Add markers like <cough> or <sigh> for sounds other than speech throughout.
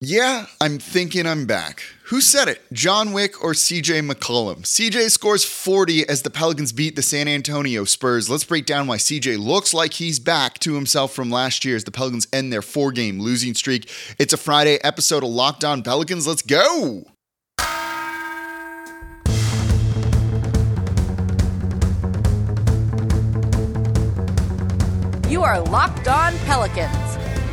Yeah, I'm thinking I'm back. Who said it? John Wick or CJ McCollum? CJ scores 40 as the Pelicans beat the San Antonio Spurs. Let's break down why CJ looks like he's back to himself from last year as the Pelicans end their four game losing streak. It's a Friday episode of Locked On Pelicans. Let's go! You are Locked On Pelicans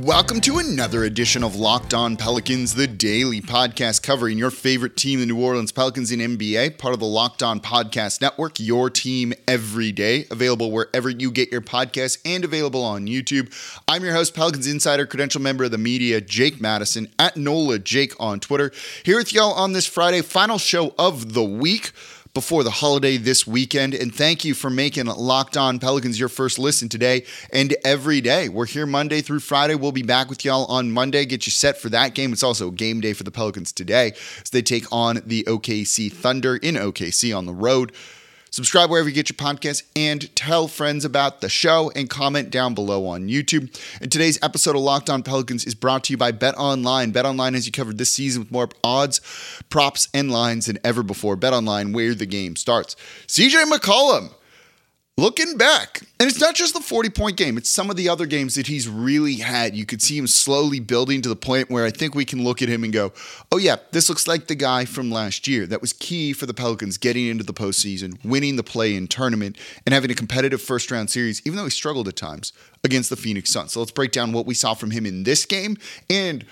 Welcome to another edition of Locked On Pelicans, the daily podcast covering your favorite team, the New Orleans Pelicans in NBA, part of the Locked On Podcast Network, your team every day, available wherever you get your podcasts and available on YouTube. I'm your host, Pelicans Insider, credential member of the media, Jake Madison, at NOLA Jake on Twitter, here with y'all on this Friday, final show of the week before the holiday this weekend. And thank you for making Locked On Pelicans your first listen today and every day. We're here Monday through Friday. We'll be back with y'all on Monday. Get you set for that game. It's also game day for the Pelicans today as they take on the OKC Thunder in OKC on the road. Subscribe wherever you get your podcasts and tell friends about the show and comment down below on YouTube. And today's episode of Locked On Pelicans is brought to you by Bet Online. Bet Online has you covered this season with more odds, props, and lines than ever before. Bet Online, where the game starts. CJ McCollum looking back, and it's not just the 40 point game, it's some of the other games that he's really had. You could see him slowly building to the point where I think we can look at him and go, oh, yeah, this looks like the guy from last year. That was key for the Pelicans getting into the postseason, winning the play in tournament, and having a competitive first round series, even though he struggled at times against the Phoenix Suns. So let's break down what we saw from him in this game and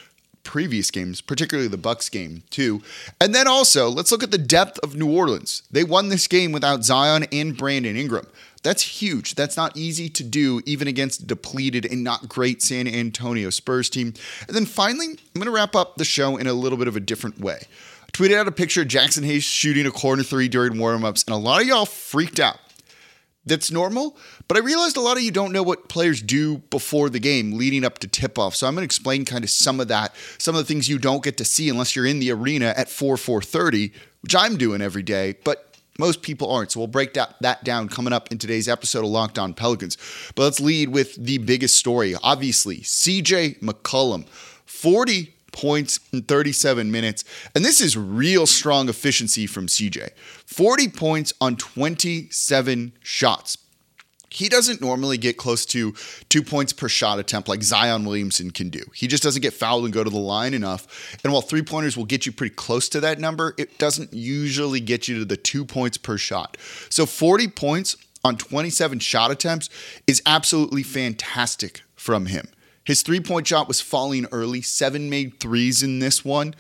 previous games, particularly the Bucks game too. And then also, let's look at the depth of New Orleans. They won this game without Zion and Brandon Ingram. That's huge. That's not easy to do, even against depleted and not great San Antonio Spurs team. And then finally, I'm going to wrap up the show in a little bit of a different way. I tweeted out a picture of Jaxson Hayes shooting a corner three during warmups, and a lot of y'all freaked out. That's normal, but I realized a lot of you don't know what players do before the game leading up to tip off. So I'm going to explain kind of some of that, some of the things you don't get to see unless you're in the arena at 4 4:30, which I'm doing every day. But most people aren't. So we'll break that down coming up in today's episode of Locked On Pelicans. But let's lead with the biggest story. Obviously, CJ McCollum, 40 points in 37 minutes. And this is real strong efficiency from CJ. 40 points on 27 shots he doesn't normally get close to two points per shot attempt like Zion Williamson can do. He just doesn't get fouled and go to the line enough. And while three pointers will get you pretty close to that number, it doesn't usually get you to the two points per shot. So 40 points on 27 shot attempts is absolutely fantastic from him. His three point shot was falling early, seven made threes in this one.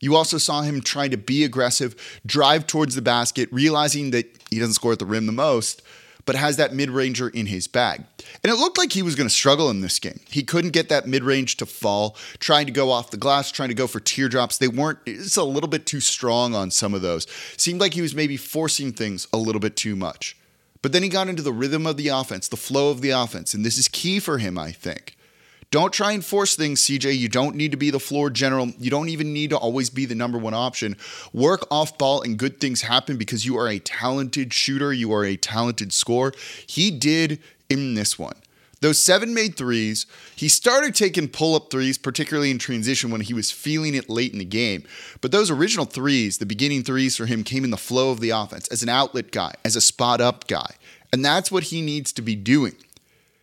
You also saw him trying to be aggressive, drive towards the basket, realizing that he doesn't score at the rim the most but has that mid ranger in his bag. And it looked like he was going to struggle in this game. He couldn't get that mid range to fall, trying to go off the glass, trying to go for teardrops. They weren't, it's a little bit too strong on some of those. Seemed like he was maybe forcing things a little bit too much. But then he got into the rhythm of the offense, the flow of the offense. And this is key for him, I think. Don't try and force things, CJ. You don't need to be the floor general. You don't even need to always be the number one option. Work off ball and good things happen because you are a talented shooter. You are a talented scorer. He did in this one. Those seven made threes, he started taking pull up threes, particularly in transition when he was feeling it late in the game. But those original threes, the beginning threes for him, came in the flow of the offense as an outlet guy, as a spot up guy. And that's what he needs to be doing.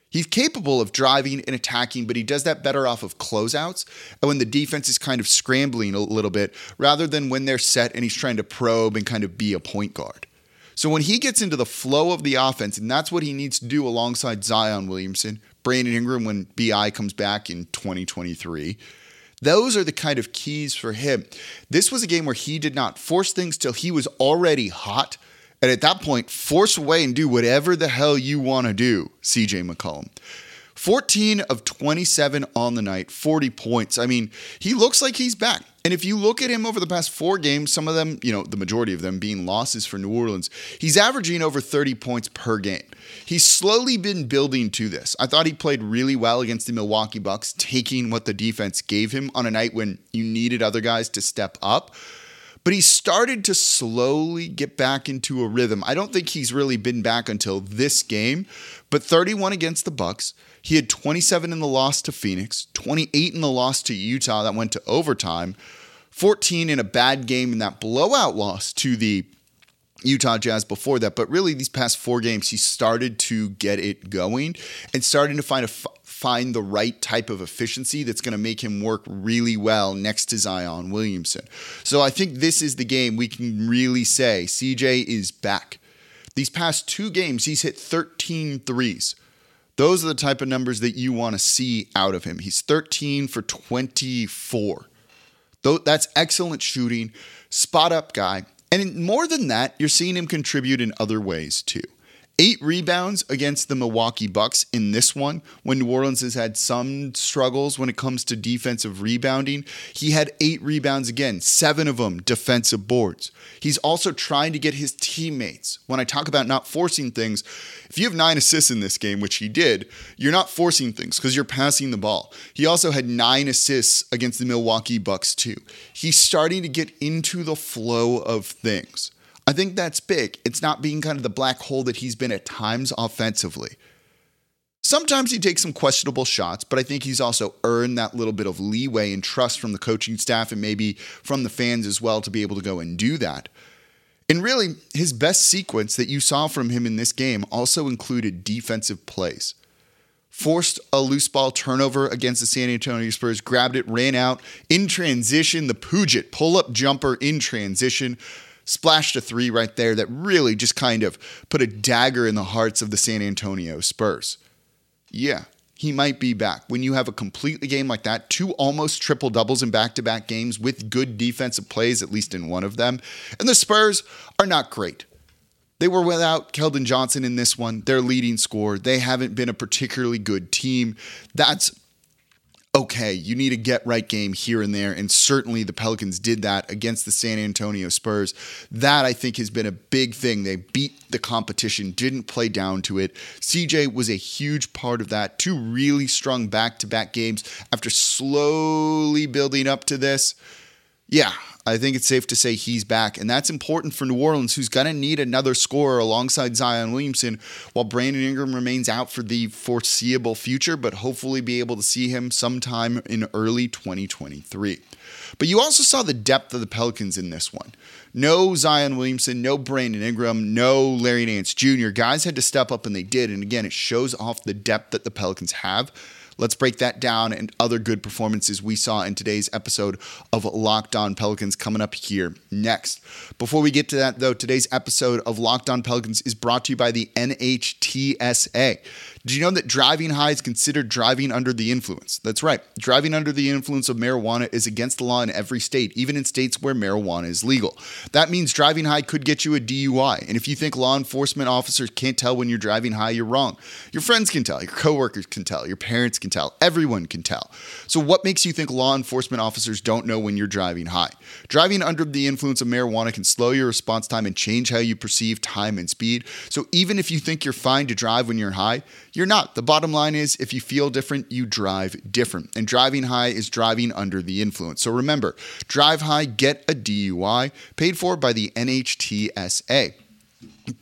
He's capable of driving and attacking, but he does that better off of closeouts and when the defense is kind of scrambling a little bit rather than when they're set and he's trying to probe and kind of be a point guard. So when he gets into the flow of the offense, and that's what he needs to do alongside Zion Williamson, Brandon Ingram when BI comes back in 2023. Those are the kind of keys for him. This was a game where he did not force things till he was already hot and at that point, force away and do whatever the hell you want to do, CJ McCollum. 14 of 27 on the night, 40 points. I mean, he looks like he's back. And if you look at him over the past four games, some of them, you know, the majority of them being losses for New Orleans, he's averaging over 30 points per game. He's slowly been building to this. I thought he played really well against the Milwaukee Bucks, taking what the defense gave him on a night when you needed other guys to step up. But he started to slowly get back into a rhythm. I don't think he's really been back until this game, but 31 against the Bucks. He had 27 in the loss to Phoenix, 28 in the loss to Utah that went to overtime, 14 in a bad game in that blowout loss to the Utah Jazz before that, but really these past four games, he started to get it going and starting to find a find the right type of efficiency that's going to make him work really well next to Zion Williamson. So I think this is the game we can really say CJ is back. These past two games, he's hit 13 threes. Those are the type of numbers that you want to see out of him. He's 13 for 24. That's excellent shooting, spot up guy. And more than that, you're seeing him contribute in other ways too. Eight rebounds against the Milwaukee Bucks in this one when New Orleans has had some struggles when it comes to defensive rebounding. He had eight rebounds again, seven of them defensive boards. He's also trying to get his teammates. When I talk about not forcing things, if you have nine assists in this game, which he did, you're not forcing things because you're passing the ball. He also had nine assists against the Milwaukee Bucks, too. He's starting to get into the flow of things. I think that's big. It's not being kind of the black hole that he's been at times offensively. Sometimes he takes some questionable shots, but I think he's also earned that little bit of leeway and trust from the coaching staff and maybe from the fans as well to be able to go and do that. And really, his best sequence that you saw from him in this game also included defensive plays. Forced a loose ball turnover against the San Antonio Spurs, grabbed it, ran out in transition, the Puget pull up jumper in transition splashed a three right there that really just kind of put a dagger in the hearts of the San Antonio Spurs. Yeah, he might be back. When you have a completely game like that, two almost triple doubles in back to back games with good defensive plays, at least in one of them, and the Spurs are not great. They were without Keldon Johnson in this one, their leading scorer. They haven't been a particularly good team. That's okay, you need a get right game here and there. And certainly the Pelicans did that against the San Antonio Spurs. That I think has been a big thing. They beat the competition, didn't play down to it. CJ was a huge part of that. Two really strong back to back games after slowly building up to this. Yeah, I think it's safe to say he's back. And that's important for New Orleans, who's going to need another scorer alongside Zion Williamson while Brandon Ingram remains out for the foreseeable future, but hopefully be able to see him sometime in early 2023. But you also saw the depth of the Pelicans in this one. No Zion Williamson, no Brandon Ingram, no Larry Nance Jr. Guys had to step up and they did. And again, it shows off the depth that the Pelicans have. Let's break that down and other good performances we saw in today's episode of Locked On Pelicans coming up here next. Before we get to that, though, today's episode of Locked On Pelicans is brought to you by the NHTSA. Did you know that driving high is considered driving under the influence? That's right. Driving under the influence of marijuana is against the law in every state, even in states where marijuana is legal. That means driving high could get you a DUI. And if you think law enforcement officers can't tell when you're driving high, you're wrong. Your friends can tell, your coworkers can tell, your parents can tell, everyone can tell. So, what makes you think law enforcement officers don't know when you're driving high? Driving under the influence of marijuana can slow your response time and change how you perceive time and speed. So, even if you think you're fine to drive when you're high, you're not. The bottom line is if you feel different, you drive different. And driving high is driving under the influence. So remember, drive high, get a DUI, paid for by the NHTSA.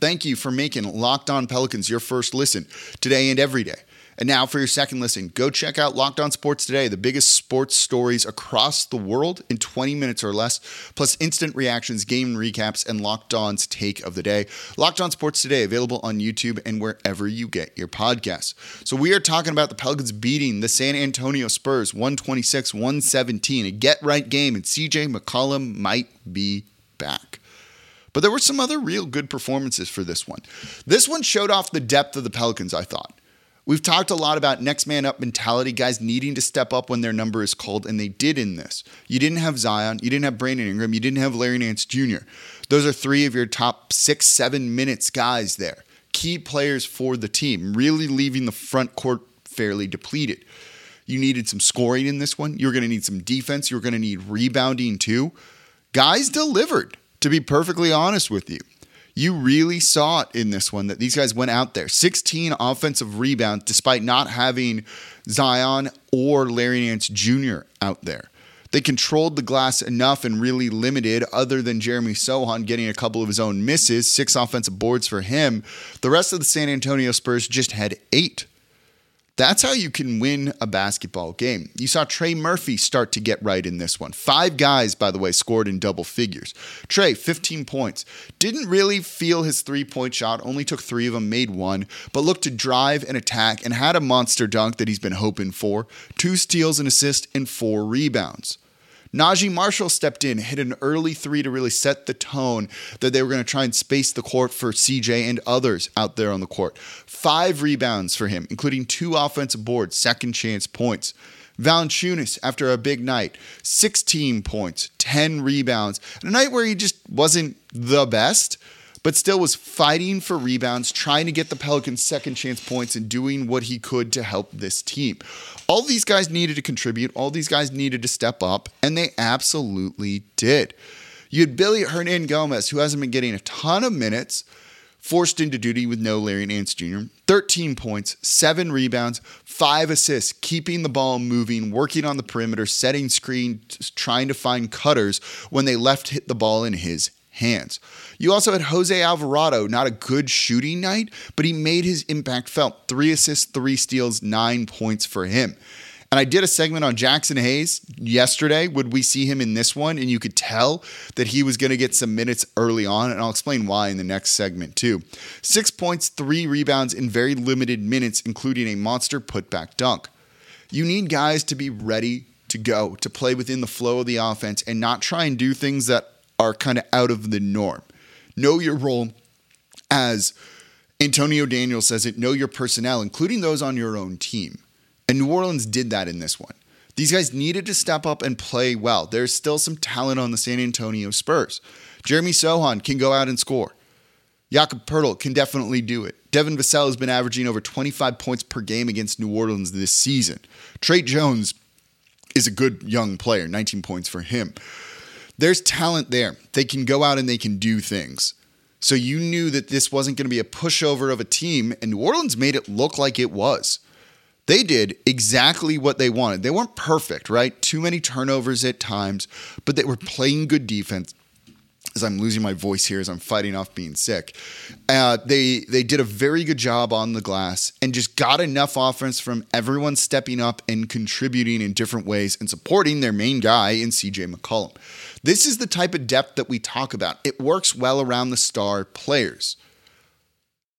Thank you for making Locked On Pelicans your first listen today and every day. And now for your second listen, go check out Locked On Sports Today, the biggest sports stories across the world in 20 minutes or less, plus instant reactions, game recaps, and Locked On's take of the day. Locked On Sports Today, available on YouTube and wherever you get your podcasts. So we are talking about the Pelicans beating the San Antonio Spurs 126 117, a get right game, and CJ McCollum might be back. But there were some other real good performances for this one. This one showed off the depth of the Pelicans, I thought. We've talked a lot about next man up mentality, guys needing to step up when their number is called, and they did in this. You didn't have Zion, you didn't have Brandon Ingram, you didn't have Larry Nance Jr. Those are three of your top six, seven minutes guys there. Key players for the team, really leaving the front court fairly depleted. You needed some scoring in this one. You're going to need some defense. You're going to need rebounding too. Guys delivered, to be perfectly honest with you you really saw it in this one that these guys went out there 16 offensive rebounds despite not having Zion or Larry Nance Jr. out there. They controlled the glass enough and really limited, other than Jeremy Sochan getting a couple of his own misses, six offensive boards for him. The rest of the San Antonio Spurs just had eight. That's how you can win a basketball game. You saw Trey Murphy start to get right in this one. Five guys, by the way, scored in double figures. Trey, 15 points. Didn't really feel his three point shot, only took three of them, made one, but looked to drive and attack and had a monster dunk that he's been hoping for. Two steals, and assist, and four rebounds. Naji Marshall stepped in, hit an early three to really set the tone that they were going to try and space the court for CJ and others out there on the court. Five rebounds for him, including two offensive boards, second chance points. Valanciunas, after a big night, 16 points, 10 rebounds, a night where he just wasn't the best, but still was fighting for rebounds, trying to get the Pelicans second chance points and doing what he could to help this team. All these guys needed to contribute, all these guys needed to step up, and they absolutely did. You had Billy Hernangomez, who hasn't been getting a ton of minutes, forced into duty with no Larry Nance Jr. 13 points, seven rebounds, five assists, keeping the ball moving, working on the perimeter, setting screen, trying to find cutters when they left hit the ball in his hands. You also had Jose Alvarado, not a good shooting night, but he made his impact felt. Three assists, three steals, nine points for him. And I did a segment on Jaxson Hayes yesterday. Would we see him in this one? And you could tell that he was going to get some minutes early on. And I'll explain why in the next segment, too. Six points, three rebounds in very limited minutes, including a monster putback dunk. You need guys to be ready to go, to play within the flow of the offense and not try and do things that are kind of out of the norm. Know your role as Antonio Daniels says it, know your personnel, including those on your own team. And New Orleans did that in this one. These guys needed to step up and play well. There's still some talent on the San Antonio Spurs. Jeremy Sochan can go out and score. Jakob Poeltl can definitely do it. Devin Vassell has been averaging over 25 points per game against New Orleans this season. Tre Jones is a good young player, 19 points for him. There's talent there. They can go out and they can do things. So you knew that this wasn't going to be a pushover of a team, and New Orleans made it look like it was. They did exactly what they wanted. They weren't perfect, right? Too many turnovers at times, but they were playing good defense. As I'm losing my voice here, as I'm fighting off being sick, uh, they they did a very good job on the glass and just got enough offense from everyone stepping up and contributing in different ways and supporting their main guy in CJ McCollum. This is the type of depth that we talk about. It works well around the star players.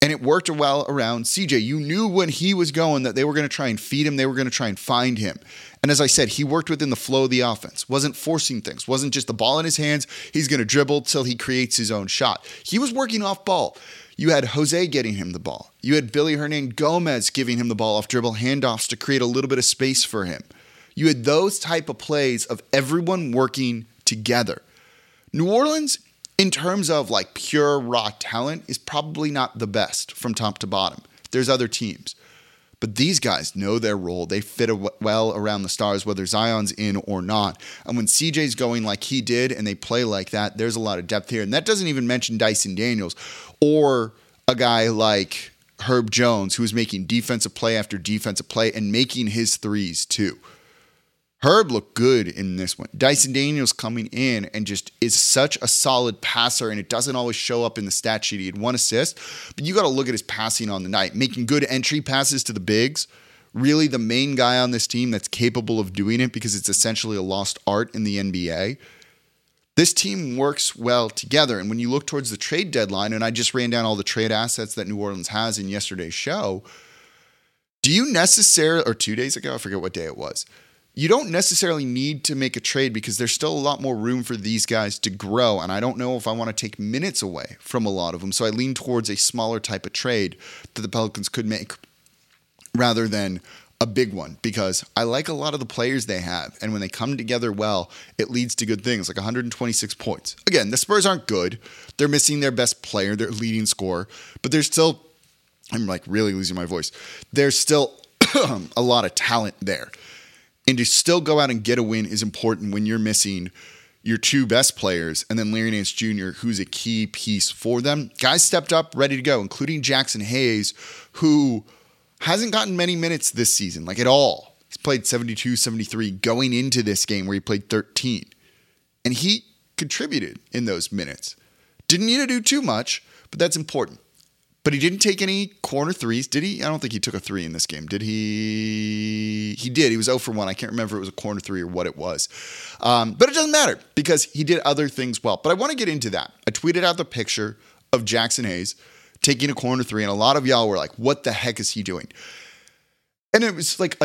And it worked well around CJ. You knew when he was going that they were going to try and feed him, they were going to try and find him. And as I said, he worked within the flow of the offense, wasn't forcing things, wasn't just the ball in his hands. He's going to dribble till he creates his own shot. He was working off ball. You had Jose getting him the ball. You had Billy Hernangomez giving him the ball off dribble handoffs to create a little bit of space for him. You had those type of plays of everyone working together. New Orleans, in terms of like pure raw talent, is probably not the best from top to bottom. There's other teams. But these guys know their role. They fit well around the stars, whether Zion's in or not. And when CJ's going like he did and they play like that, there's a lot of depth here. And that doesn't even mention Dyson Daniels or a guy like Herb Jones, who is making defensive play after defensive play and making his threes too. Herb looked good in this one. Dyson Daniels coming in and just is such a solid passer, and it doesn't always show up in the stat sheet. He had one assist, but you got to look at his passing on the night, making good entry passes to the bigs. Really, the main guy on this team that's capable of doing it because it's essentially a lost art in the NBA. This team works well together. And when you look towards the trade deadline, and I just ran down all the trade assets that New Orleans has in yesterday's show, do you necessarily, or two days ago, I forget what day it was, you don't necessarily need to make a trade because there's still a lot more room for these guys to grow. And I don't know if I want to take minutes away from a lot of them. So I lean towards a smaller type of trade that the Pelicans could make rather than a big one because I like a lot of the players they have. And when they come together well, it leads to good things like 126 points. Again, the Spurs aren't good. They're missing their best player, their leading scorer, but there's still, I'm like really losing my voice. There's still <coughs> a lot of talent there. And to still go out and get a win is important when you're missing your two best players and then Larry Nance Jr., who's a key piece for them. Guys stepped up, ready to go, including Jaxson Hayes, who hasn't gotten many minutes this season, like at all. He's played 72, 73 going into this game where he played 13. And he contributed in those minutes. Didn't need to do too much, but that's important. But he didn't take any corner threes, did he? I don't think he took a three in this game. Did he? He did. He was 0 for 1. I can't remember if it was a corner three or what it was. Um, but it doesn't matter because he did other things well. But I want to get into that. I tweeted out the picture of Jaxson Hayes taking a corner three, and a lot of y'all were like, what the heck is he doing? And it was like,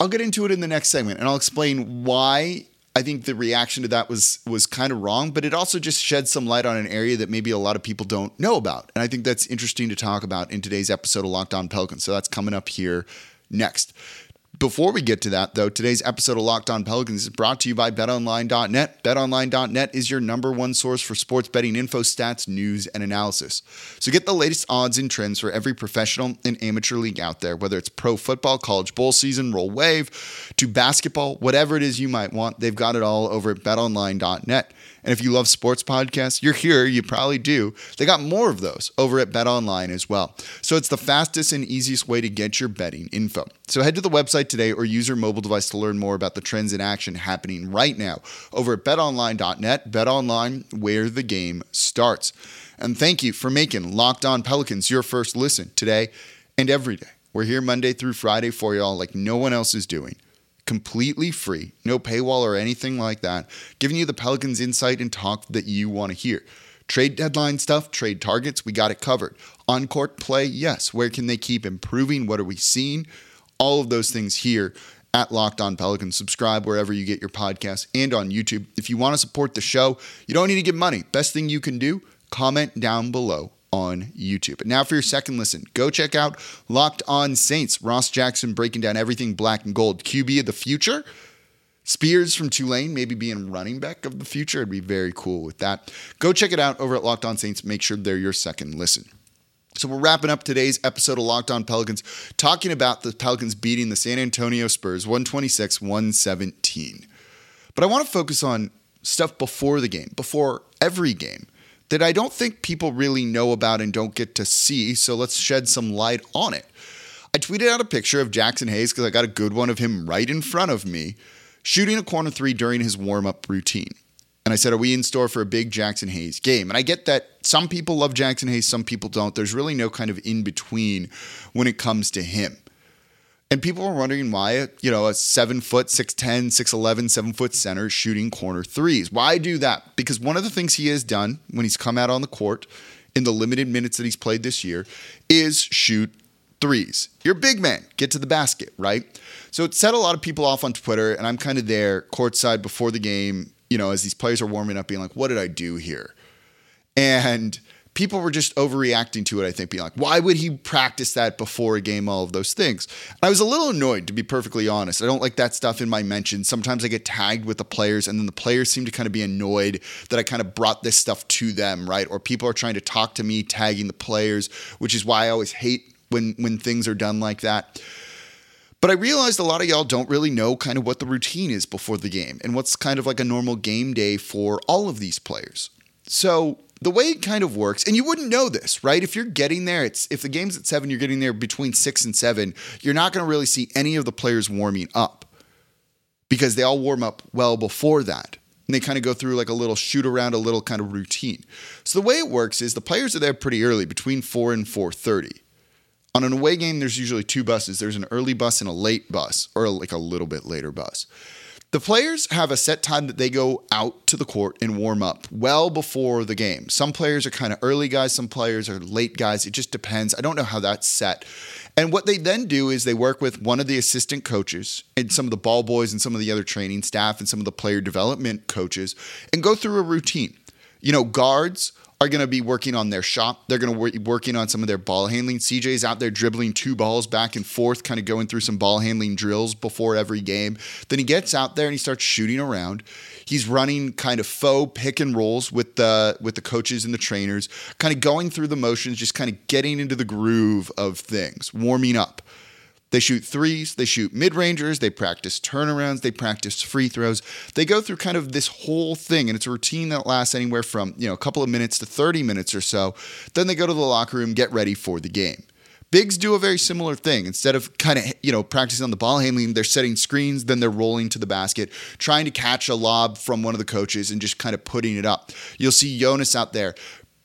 I'll get into it in the next segment and I'll explain why I think the reaction to that was was kind of wrong, but it also just sheds some light on an area that maybe a lot of people don't know about. And I think that's interesting to talk about in today's episode of Locked On Pelicans. So that's coming up here next. Before we get to that, though, today's episode of Locked On Pelicans is brought to you by BetOnline.net. BetOnline.net is your number one source for sports betting info, stats, news, and analysis. So get the latest odds and trends for every professional and amateur league out there, whether it's pro football, college bowl season, roll wave, to basketball, whatever it is you might want, they've got it all over at BetOnline.net. And if you love sports podcasts, you're here, you probably do. They got more of those over at Bet Online as well. So it's the fastest and easiest way to get your betting info. So head to the website today or use your mobile device to learn more about the trends in action happening right now over at betonline.net. Bet Online, where the game starts. And thank you for making Locked On Pelicans your first listen today and every day. We're here Monday through Friday for y'all like no one else is doing completely free, no paywall or anything like that, giving you the Pelicans insight and talk that you want to hear. Trade deadline stuff, trade targets, we got it covered. On court play, yes. Where can they keep improving? What are we seeing? All of those things here at Locked On Pelicans. Subscribe wherever you get your podcasts and on YouTube. If you want to support the show, you don't need to give money. Best thing you can do, comment down below on YouTube. Now for your second listen, go check out Locked On Saints. Ross Jackson breaking down everything black and gold. QB of the future. Spears from Tulane maybe being running back of the future. I'd be very cool with that. Go check it out over at Locked On Saints. Make sure they're your second listen. So we're wrapping up today's episode of Locked On Pelicans, talking about the Pelicans beating the San Antonio Spurs 126 117. But I want to focus on stuff before the game, before every game that I don't think people really know about and don't get to see. So let's shed some light on it. I tweeted out a picture of Jaxson Hayes because I got a good one of him right in front of me, shooting a corner three during his warm up routine. And I said, Are we in store for a big Jaxson Hayes game? And I get that some people love Jaxson Hayes, some people don't. There's really no kind of in between when it comes to him. And people were wondering why, you know, a seven foot, 6'10, 6'11, seven foot center shooting corner threes. Why do that? Because one of the things he has done when he's come out on the court in the limited minutes that he's played this year is shoot threes. You're a big man, get to the basket, right? So it set a lot of people off on Twitter, and I'm kind of there courtside before the game, you know, as these players are warming up, being like, what did I do here? And people were just overreacting to it, I think, being like, why would he practice that before a game? All of those things. I was a little annoyed, to be perfectly honest. I don't like that stuff in my mentions. Sometimes I get tagged with the players, and then the players seem to kind of be annoyed that I kind of brought this stuff to them, right? Or people are trying to talk to me, tagging the players, which is why I always hate when when things are done like that. But I realized a lot of y'all don't really know kind of what the routine is before the game and what's kind of like a normal game day for all of these players. So the way it kind of works, and you wouldn't know this, right? If you're getting there, it's if the game's at seven, you're getting there between six and seven, you're not going to really see any of the players warming up because they all warm up well before that. And they kind of go through like a little shoot around, a little kind of routine. So the way it works is the players are there pretty early, between four and four thirty. On an away game, there's usually two buses. There's an early bus and a late bus, or like a little bit later bus. The players have a set time that they go out to the court and warm up well before the game. Some players are kind of early guys, some players are late guys. It just depends. I don't know how that's set. And what they then do is they work with one of the assistant coaches and some of the ball boys and some of the other training staff and some of the player development coaches and go through a routine. You know, guards are going to be working on their shot. They're going to be working on some of their ball handling. CJ's out there dribbling two balls back and forth, kind of going through some ball handling drills before every game. Then he gets out there and he starts shooting around. He's running kind of faux pick and rolls with the with the coaches and the trainers, kind of going through the motions, just kind of getting into the groove of things, warming up. They shoot threes, they shoot mid rangers, they practice turnarounds, they practice free throws. They go through kind of this whole thing, and it's a routine that lasts anywhere from you know a couple of minutes to 30 minutes or so. Then they go to the locker room, get ready for the game. Bigs do a very similar thing. Instead of kind of, you know, practicing on the ball handling, they're setting screens, then they're rolling to the basket, trying to catch a lob from one of the coaches and just kind of putting it up. You'll see Jonas out there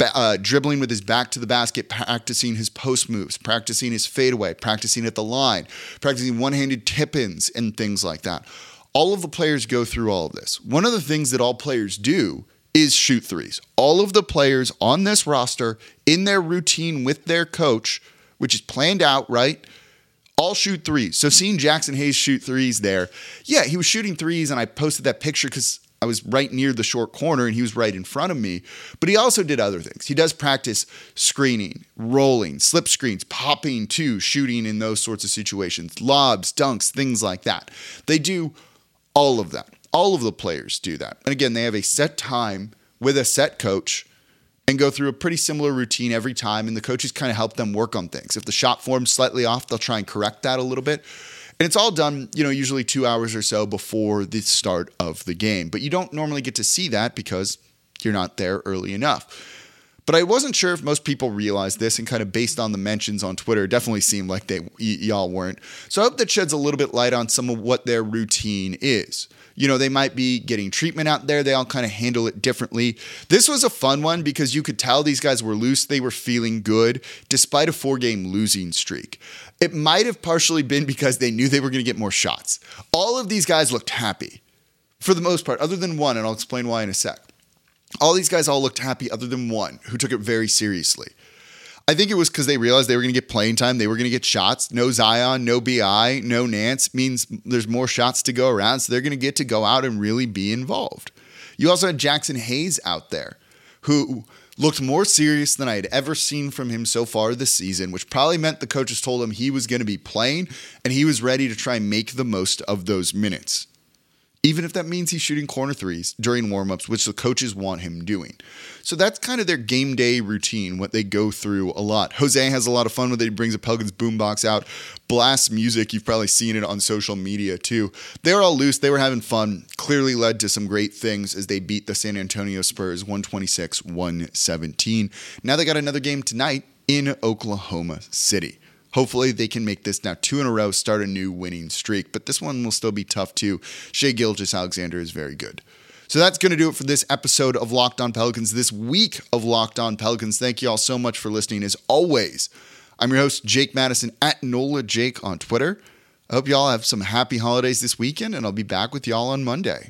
uh, dribbling with his back to the basket, practicing his post moves, practicing his fadeaway, practicing at the line, practicing one handed tip ins and things like that. All of the players go through all of this. One of the things that all players do is shoot threes. All of the players on this roster, in their routine with their coach, which is planned out, right? All shoot threes. So seeing Jaxson Hayes shoot threes there, yeah, he was shooting threes, and I posted that picture because I was right near the short corner and he was right in front of me. But he also did other things. He does practice screening, rolling, slip screens, popping to, shooting in those sorts of situations, lobs, dunks, things like that. They do all of that. All of the players do that. And again, they have a set time with a set coach and go through a pretty similar routine every time. And the coaches kind of help them work on things. If the shot form's slightly off, they'll try and correct that a little bit. And it's all done, you know, usually two hours or so before the start of the game. But you don't normally get to see that because you're not there early enough. But I wasn't sure if most people realized this, and kind of based on the mentions on Twitter, it definitely seemed like they y- y'all weren't. So I hope that sheds a little bit light on some of what their routine is. You know, they might be getting treatment out there. They all kind of handle it differently. This was a fun one because you could tell these guys were loose. They were feeling good despite a four game losing streak. It might have partially been because they knew they were going to get more shots. All of these guys looked happy for the most part, other than one, and I'll explain why in a sec. All these guys all looked happy, other than one who took it very seriously. I think it was because they realized they were going to get playing time. They were going to get shots. No Zion, no BI, no Nance means there's more shots to go around. So they're going to get to go out and really be involved. You also had Jaxson Hayes out there who looked more serious than I had ever seen from him so far this season, which probably meant the coaches told him he was going to be playing and he was ready to try and make the most of those minutes even if that means he's shooting corner threes during warmups, which the coaches want him doing. So that's kind of their game day routine, what they go through a lot. Jose has a lot of fun with it. He brings a Pelicans boombox out, blasts music. You've probably seen it on social media too. They were all loose. They were having fun. Clearly led to some great things as they beat the San Antonio Spurs 126 117. Now they got another game tonight in Oklahoma City. Hopefully, they can make this now two in a row, start a new winning streak. But this one will still be tough too. Shai Gilgeous Alexander is very good. So that's going to do it for this episode of Locked On Pelicans, this week of Locked On Pelicans. Thank you all so much for listening. As always, I'm your host, Jake Madison at NOLA Jake on Twitter. I hope y'all have some happy holidays this weekend, and I'll be back with y'all on Monday.